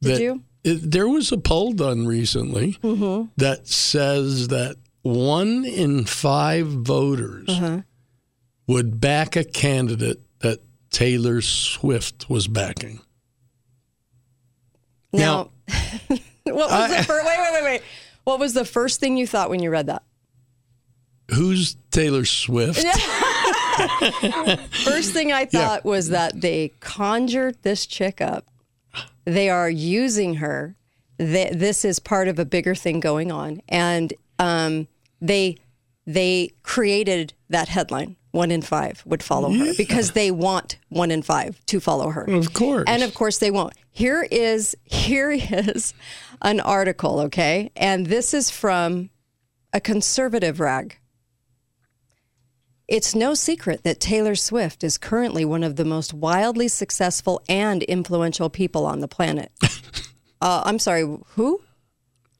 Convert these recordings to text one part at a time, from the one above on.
Did you? It, there was a poll done recently Mm-hmm. that says that one in five voters Uh-huh. would back a candidate that Taylor Swift was backing. Now, what was the first? Wait, wait, wait, wait. What was the first thing you thought when you read that? Who's Taylor Swift? First thing I thought was that they conjured this chick up. They are using her. Th- This is part of a bigger thing going on, and um, they they created that headline. One in five would follow her because they want one in five to follow her. Of course. And of course they won't. Here is here is an article, okay? And this is from a conservative rag. It's no secret that Taylor Swift is currently one of the most wildly successful and influential people on the planet. uh, I'm sorry, who?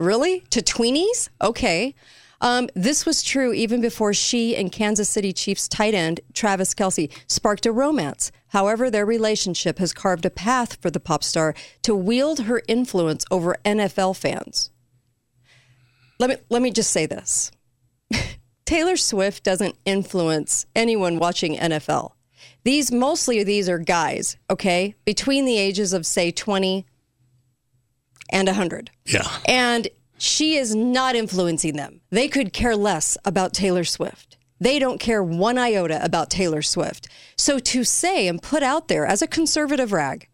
Really? To tweenies? Okay. Um, this was true even before she and Kansas City Chiefs tight end Travis Kelce sparked a romance. However, their relationship has carved a path for the pop star to wield her influence over NFL fans. Let me let me just say this. Taylor Swift doesn't influence anyone watching NFL. These mostly these are guys, okay, between the ages of say 20 and 100. yeah. And she is not influencing them. They could care less about Taylor Swift. They don't care one iota about Taylor Swift. So to say and put out there as a conservative rag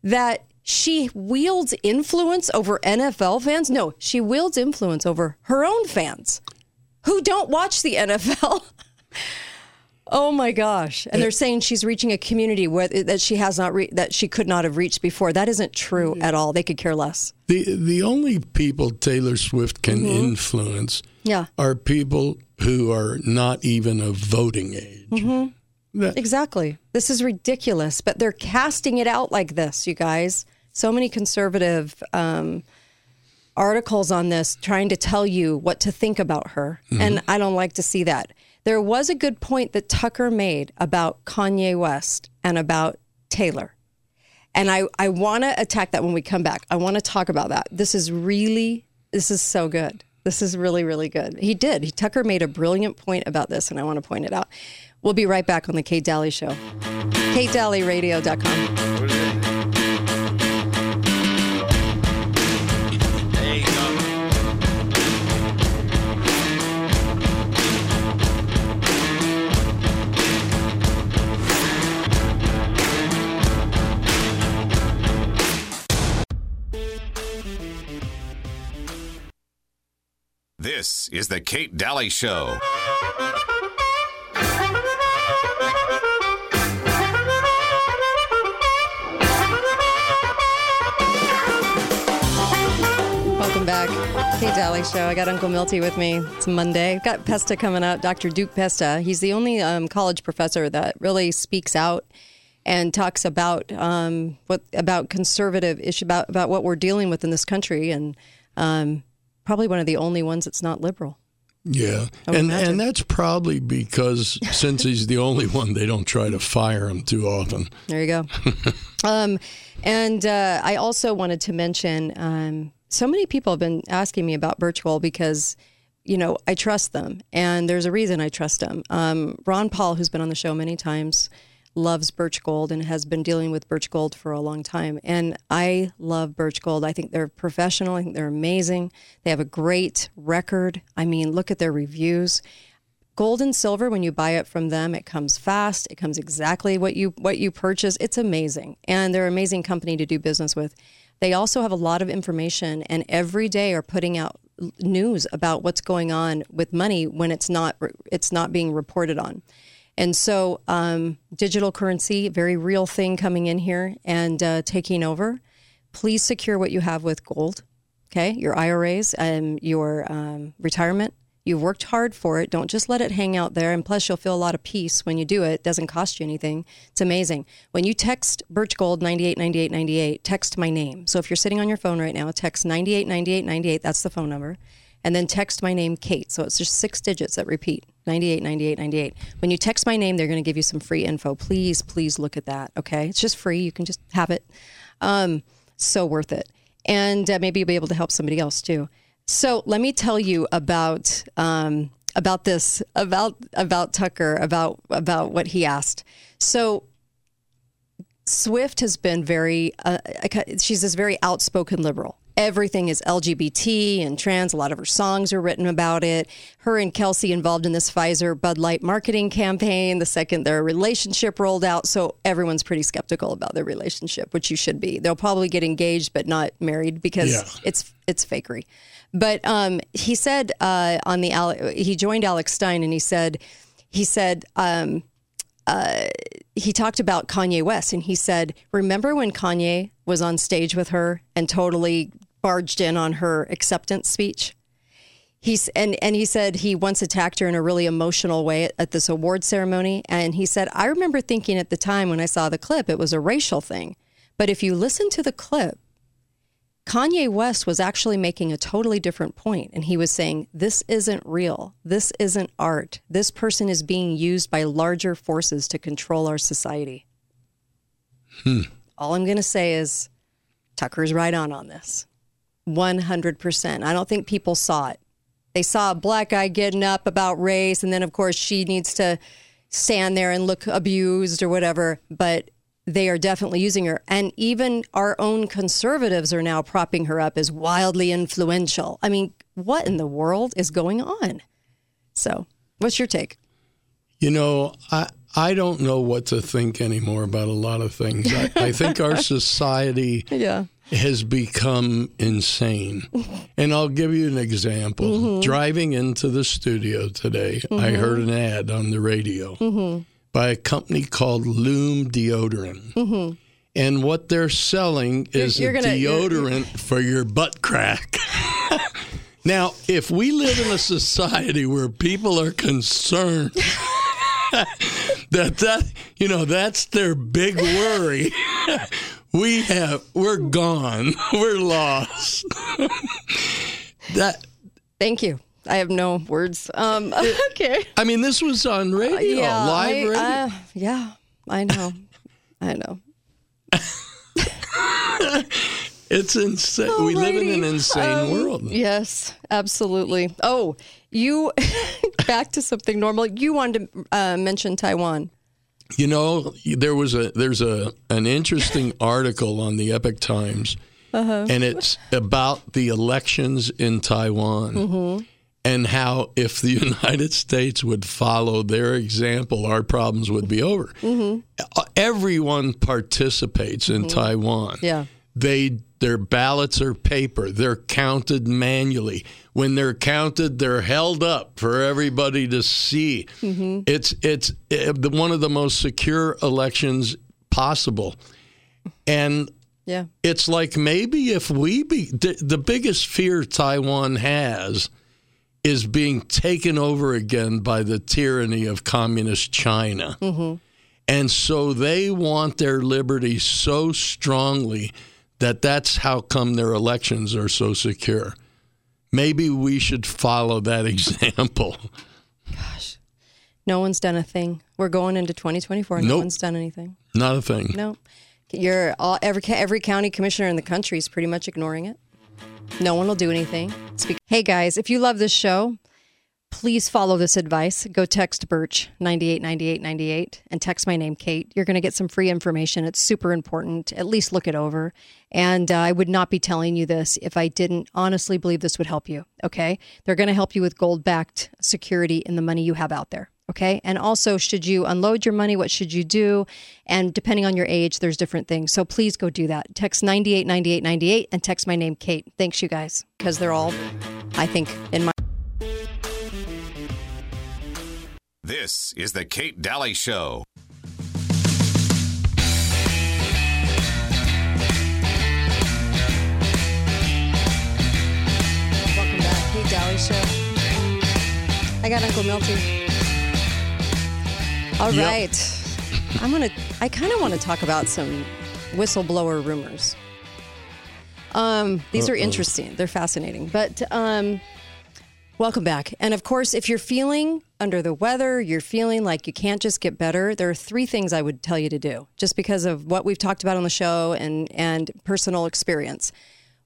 that she wields influence over NFL fans, no, she wields influence over her own fans who don't watch the NFL. Oh my gosh! And they're saying she's reaching a community where that she has not re- that she could not have reached before. That isn't true at all. They could care less. The the only people Taylor Swift can Mm-hmm. influence Yeah, are people who are not even of voting age. Mm-hmm. That- exactly. This is ridiculous, but they're casting it out like this, you guys. So many conservative um, articles on this trying to tell you what to think about her, mm-hmm. and I don't like to see that. There was a good point that Tucker made about Kanye West and about Taylor. And I, I want to attack that when we come back. I want to talk about that. This is really, this is so good. This is really, really good. He did. He, Tucker made a brilliant point about this, and I want to point it out. We'll be right back on the Kate Dalley Show. KateDalleyRadio.com. This is the Kate Dalley Show. Welcome back. Kate Dalley Show. I got Uncle Milty with me. It's Monday. Got Pesta coming up, Dr. Duke Pesta. He's the only um, college professor that really speaks out and talks about um, what about conservative issue about about what we're dealing with in this country, and um, probably one of the only ones that's not liberal. Yeah, and imagine. and that's probably because since he's the only one, they don't try to fire him too often. There you go. um, and uh, I also wanted to mention um, so many people have been asking me about Birch Gold because, you know, I trust them. And there's a reason I trust them. Um, Ron Paul, who's been on the show many times, loves Birch Gold and has been dealing with Birch Gold for a long time. And I love Birch Gold. I think they're professional. I think they're amazing. They have a great record. I mean, look at their reviews gold and silver when you buy it from them it comes fast it comes exactly what you what you purchase it's amazing and they're an amazing company to do business with they also have a lot of information and every day are putting out news about what's going on with money when it's not it's not being reported on and so um, digital currency very real thing coming in here and uh, taking over please secure what you have with gold okay your iras and your um, retirement You've worked hard for it. Don't just let it hang out there. And plus, you'll feel a lot of peace when you do it. It doesn't cost you anything. It's amazing. When you text Birch Gold 989898, text my name. So if you're sitting on your phone right now, text 989898. That's the phone number. And then text my name, Kate. So it's just six digits that repeat 989898. When you text my name, they're going to give you some free info. Please, please look at that. Okay. It's just free. You can just have it. Um, So worth it. And uh, maybe you'll be able to help somebody else too. So let me tell you about um, about this about about Tucker about about what he asked. So Swift has been very, uh, she's this very outspoken liberal. Everything is LGBT and trans. A lot of her songs are written about it. Her and Kelce involved in this Pfizer Bud Light marketing campaign the second their relationship rolled out. So everyone's pretty skeptical about their relationship, which you should be. They'll probably get engaged but not married because Yeah. it's it's fakery. But um, he said uh, on the Ale- he joined Alex Stein and he said he said um, he talked about Kanye West and he said, Remember when Kanye was on stage with her and totally barged in on her acceptance speech? He's and, and he said he once attacked her in a really emotional way at, at this award ceremony. And he said, I remember thinking at the time when I saw the clip, it was a racial thing. But if you listen to the clip, Kanye West was actually making a totally different point. point, and he was saying, This isn't real. This isn't art. This person is being used by larger forces to control our society. Hmm. All I'm going to say is Tucker's right on on this. 100%. I don't think people saw it. They saw a black guy getting up about race, and then, of course, she needs to stand there and look abused or whatever. But they are definitely using her. And even our own conservatives are now propping her up as wildly influential. I mean, what in the world is going on? So, what's your take? You know, I I don't know what to think anymore about a lot of things. I, I think our society Yeah. Has become insane. And I'll give you an example. Mm-hmm. Driving into the studio today, I mm-hmm. heard an ad on the radio mm-hmm. by a company called Lume Deodorant. And what they're selling is you're a gonna- you're- deodorant for your butt crack. now, if we live in a society where people are concerned that that you know that's their big worry we have we're gone we're lost that Thank you. I have no words. Um, okay. i mean this was on radio yeah. live I, radio uh, yeah. I know. I know. it's insane we live in an insane Um, world Yes, absolutely. Oh, you back to something normal. You wanted to uh, mention Taiwan. You know there was a there's a an interesting article on the Epoch Times uh-huh. and it's about the elections in taiwan mm-hmm. and how if the united states would follow their example our problems would be over. Mm-hmm. Everyone participates in mm-hmm. taiwan. Yeah. they their ballots are paper. They're counted manually. When they're counted they're held up for everybody to see. It's it's uh, one of the most secure elections possible. And Yeah. it's like maybe if we be the, the biggest fear Taiwan has is being taken over again by the tyranny of communist China. And so they want their liberty so strongly that that's how come their elections are so secure. Maybe we should follow that example. Gosh, no one's done a thing. We're going into 2024. No Nope. one's done anything. Not a thing. No. You're all every every county commissioner in the country is pretty much ignoring it. No one will do anything. Hey guys, if you love this show, please follow this advice. Go text Birch 989898 and text my name Kate. You're going to get some free information. It's super important. At least look it over. And uh, I would not be telling you this if I didn't honestly believe this would help you. Okay? They're going to help you with gold-backed security in the money you have out there. Okay. And also, should you unload your money? What should you do? And depending on your age, there's different things. So please go do that. Text 989898 and text my name, Kate. Thanks, you guys, because they're all, I think, in my. This is the Kate Dalley Show. Welcome back. Kate Dalley Show. I got Uncle Milty. All Yep. right. I'm to, I kind of want to talk about some whistleblower rumors. Um, these are interesting. They're fascinating. But um, welcome back. And of course, if you're feeling under the weather, you're feeling like you can't just get better, there are three things I would tell you to do just because of what we've talked about on the show and, and personal experience.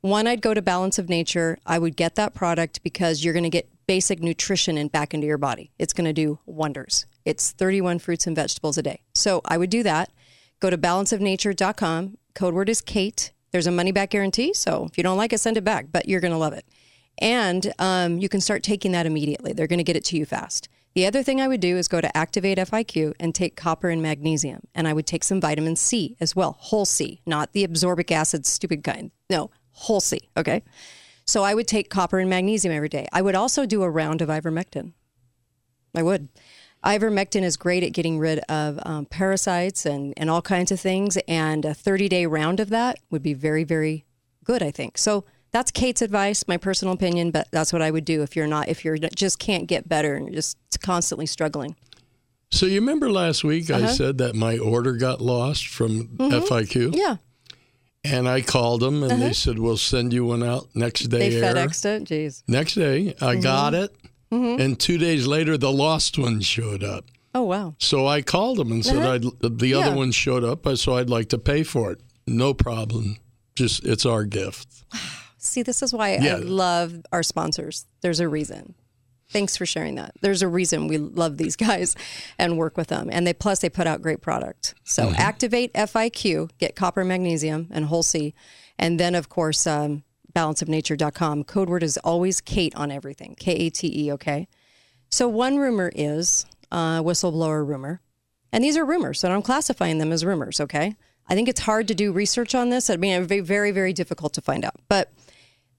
One, I'd go to Balance of Nature. I would get that product because you're going to get basic nutrition in back into your body. It's going to do wonders. It's 31 fruits and vegetables a day. So I would do that. Go to balanceofnature.com. Code word is Kate. There's a money back guarantee. So if you don't like it, send it back, but you're going to love it. And um, you can start taking that immediately. They're going to get it to you fast. The other thing I would do is go to Activate FIQ and take copper and magnesium. And I would take some vitamin C as well, whole C, not the absorbic acid, stupid kind. No, whole C. Okay. So I would take copper and magnesium every day. I would also do a round of ivermectin. I would. Ivermectin is great at getting rid of um, parasites and, and all kinds of things. And a 30 day round of that would be very, very good, I think. So that's Kate's advice, my personal opinion, but that's what I would do if you're not, if you're just can't get better and you're just constantly struggling. So you remember last week I uh-huh. said that my order got lost from mm-hmm. FIQ? Yeah. And I called them and they uh-huh. said, we'll send you one out next day. They air." FedExed it. Jeez. Next day, I mm-hmm. got it. Mm-hmm. And two days later, the lost one showed up. Oh, wow. So I called them and said, Uh-huh. I'd, the Yeah. other one showed up, so I'd like to pay for it. No problem. Just, it's our gift. See, this is why Yeah. I love our sponsors. There's a reason. Thanks for sharing that. There's a reason we love these guys and work with them. And they plus they put out great product. So activate FIQ, get copper, magnesium, and whole C. And then of course, um, balanceofnature.com. Code word is always Kate on everything. K A T E, okay? So one rumor is uh, whistleblower rumor. And these are rumors, so I'm classifying them as rumors, okay? I think it's hard to do research on this. I mean, it'd be very, very difficult to find out. But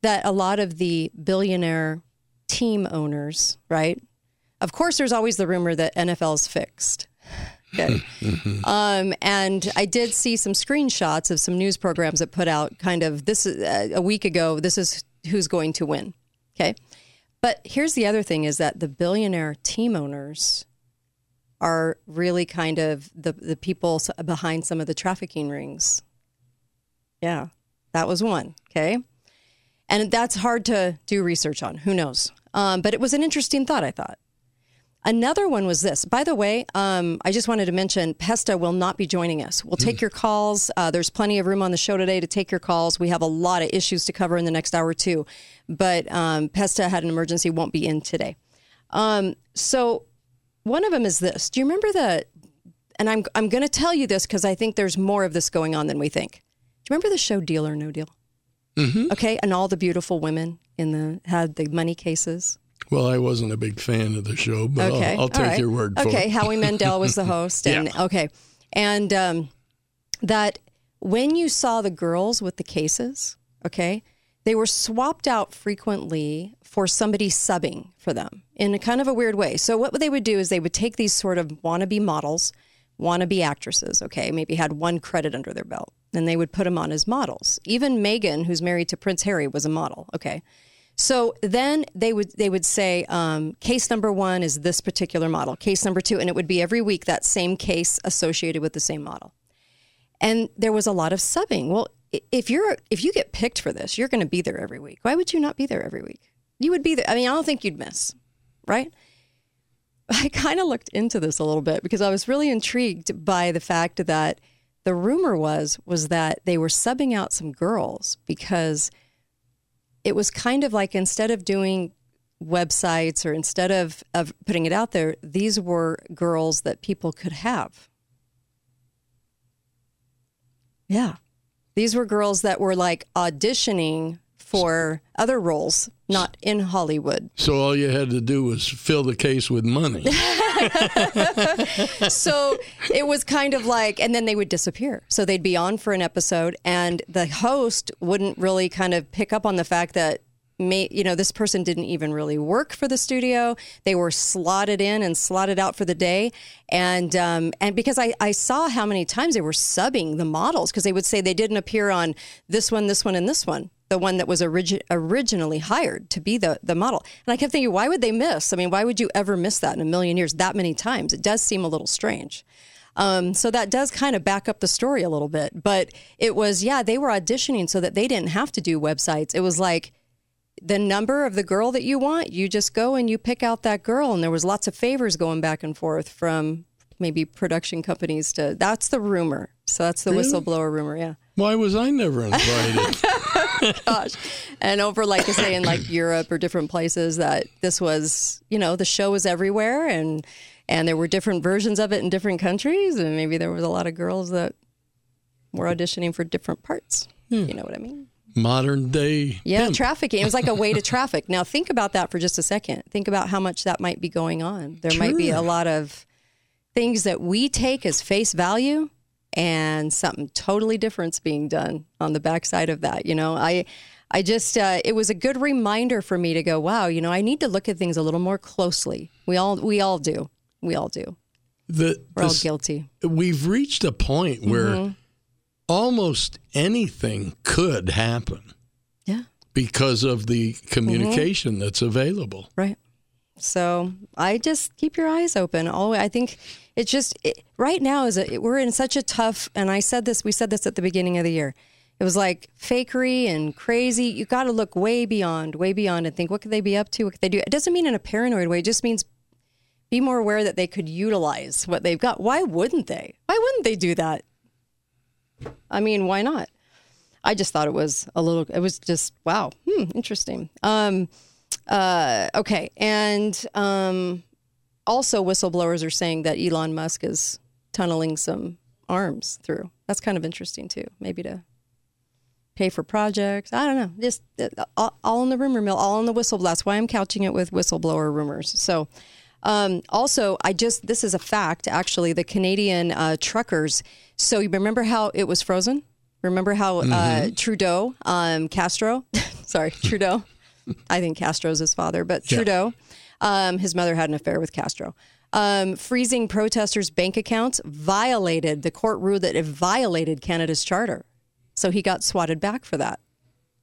that a lot of the billionaire team owners, right? Of course, there's always the rumor that NFL is fixed. Okay. um, and I did see some screenshots of some news programs that put out kind of this is, uh, a week ago. This is who's going to win. Okay. But here's the other thing: is that the billionaire team owners are really kind of the the people behind some of the trafficking rings. Yeah, that was one. Okay. And that's hard to do research on. Who knows? Um, but it was an interesting thought, I thought. Another one was this. By the way, um, I just wanted to mention Pesta will not be joining us. We'll take your calls. Uh, there's plenty of room on the show today to take your calls. We have a lot of issues to cover in the next hour, too. But um, Pesta had an emergency, won't be in today. Um, so one of them is this. Do you remember the, and I'm, I'm going to tell you this because I think there's more of this going on than we think. Do you remember the show Deal or No Deal? Okay, and all the beautiful women in the had the money cases. Well, I wasn't a big fan of the show, but Okay, I'll, I'll take right. your word for Okay, it. Okay, Howie Mandel was the host, and okay, and um, that when you saw the girls with the cases, okay, they were swapped out frequently for somebody subbing for them in a kind of a weird way. So what they would do is they would take these sort of wannabe models, wannabe actresses, okay, maybe had one credit under their belt, and they would put them on as models. Even Meghan, who's married to Prince Harry, was a model, okay. So then they would they would say um, case number one is this particular model, case number two, and it would be every week that same case associated with the same model. And there was a lot of subbing. Well, if you're if you get picked for this, you're going to be there every week. Why would you not be there every week? You would be there. I mean, I don't think you'd miss, right? I kind of looked into this a little bit because I was really intrigued by the fact that the rumor was was that they were subbing out some girls because it was kind of like instead of doing websites or instead of, of putting it out there, these were girls that people could have. Yeah. These were girls that were like auditioning for other roles, not in Hollywood. So all you had to do was fill the case with money. so it was kind of like, and then they would disappear. So they'd be on for an episode, and the host wouldn't really kind of pick up on the fact that. May, you know, this person didn't even really work for the studio. They were slotted in and slotted out for the day, and um, and because I, I saw how many times they were subbing the models because they would say they didn't appear on this one, this one, and this one, the one that was origi- originally hired to be the the model. And I kept thinking, why would they miss? I mean, why would you ever miss that in a million years that many times? It does seem a little strange. Um, so that does kind of back up the story a little bit. But it was, yeah, they were auditioning so that they didn't have to do websites. It was like the number of the girl that you want, you just go and you pick out that girl. And there was lots of favors going back and forth from maybe production companies to. That's the rumor. So that's the whistleblower rumor. Yeah. Why was I never invited? gosh. And over, like I say, in like Europe or different places, that this was, you know, the show was everywhere, and and there were different versions of it in different countries, and maybe there was a lot of girls that were auditioning for different parts. Hmm. You know what I mean? Modern day. Yeah, pimp. trafficking. It was like a way to traffic. Now think about that for just a second. Think about how much that might be going on. There might be a lot of things that we take as face value and something totally different's being done on the backside of that. You know, I I just uh, it was a good reminder for me to go, wow, you know, I need to look at things a little more closely. We all we all do. We all do. The, We're all guilty. we've reached a point where Mm-hmm. almost anything could happen Yeah. because of the communication Mm-hmm. that's available. Right. So I just keep your eyes open. All I think it's just it, right now is a, we're in such a tough. And I said this. We said this at the beginning of the year. It was like fakery and crazy. You got to look way beyond, way beyond, and think what could they be up to? What could they do? It doesn't mean in a paranoid way. It just means be more aware that they could utilize what they've got. Why wouldn't they? Why wouldn't they do that? I mean, why not? I just thought it was a little. It was just wow, hmm, interesting. Um, uh, okay, and um, also whistleblowers are saying that Elon Musk is tunneling some arms through. That's kind of interesting too. Maybe to pay for projects. I don't know. Just uh, all, all in the rumor mill, all in the whistle. That's why I'm couching it with whistleblower rumors. So. Um, also, I just this is a fact. Actually, the Canadian uh, truckers. So you remember how it was frozen? Remember how uh, Trudeau, um, Castro, sorry, Trudeau. I think Castro's his father, but Trudeau, um, his mother had an affair with Castro. Um, freezing protesters' bank accounts violated the court ruled that it violated Canada's charter. So he got swatted back for that.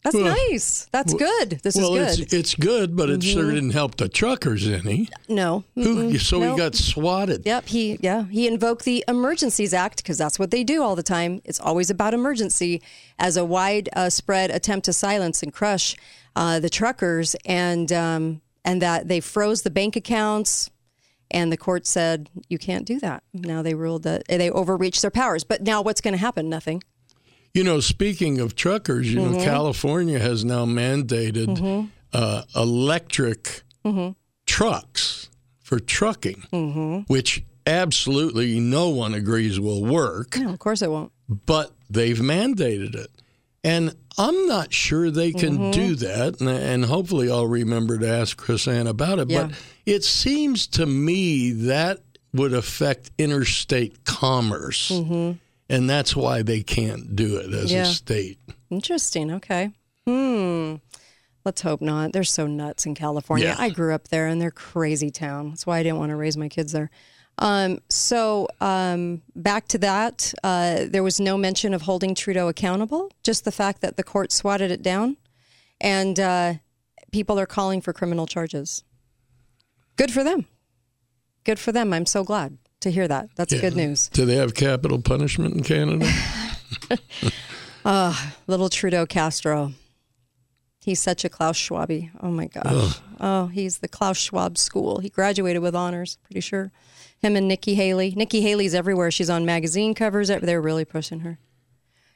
That's Well, nice. That's good. This well, is good. Mm-hmm. it's it's good, but it sure didn't help the truckers any. no. Who, so he got swatted. Yep, he yeah he invoked the Emergencies Act because that's what they do all the time. It's always about emergency as a widespread attempt to silence and crush uh, the truckers, and um, and that they froze the bank accounts, and the court said you can't do that. Now they ruled that they overreached their powers. But now what's going to happen? Nothing. You know, speaking of truckers, you Mm-hmm. know, California has now mandated uh, electric Mm-hmm. trucks for trucking, Mm-hmm. which absolutely no one agrees will work, No, of course it won't. but they've mandated it. And I'm not sure they can Mm-hmm. do that. And, and hopefully I'll remember to ask Chris Ann about it. Yeah. But it seems to me that would affect interstate commerce. And that's why they can't do it as Mm-hmm. Yeah. a state. Interesting. Okay. Hmm. Let's hope not. They're so nuts in California. Yeah. I grew up there and they're crazy town. That's why I didn't want to raise my kids there. Um, so um, back to that, uh, there was no mention of holding Trudeau accountable. Just the fact that the court swatted it down, and uh, people are calling for criminal charges. Good for them. Good for them. I'm so glad to hear that. That's good news. Do they have capital punishment in Canada? Little Trudeau Castro. He's such a Klaus Schwaby. Oh my gosh. Oh, he's the Klaus Schwab school. He graduated with honors, pretty sure. Him and Nikki Haley. Nikki Haley's everywhere. She's on magazine covers. They're really pushing her.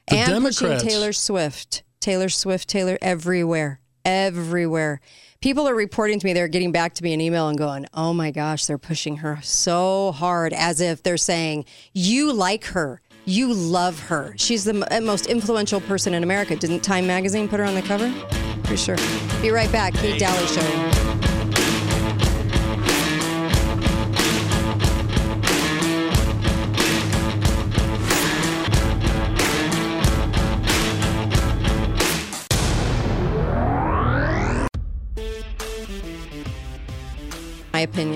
The and Democrats- pushing Taylor Swift. Taylor Swift, Taylor everywhere. Everywhere. People are reporting to me, they're getting back to me an email and going, oh my gosh, they're pushing her so hard as if they're saying, you like her. You love her. She's the uh, most influential person in America. Didn't Time Magazine put her on the cover? For sure. Be right back. Kate Dalley Show. My opinion.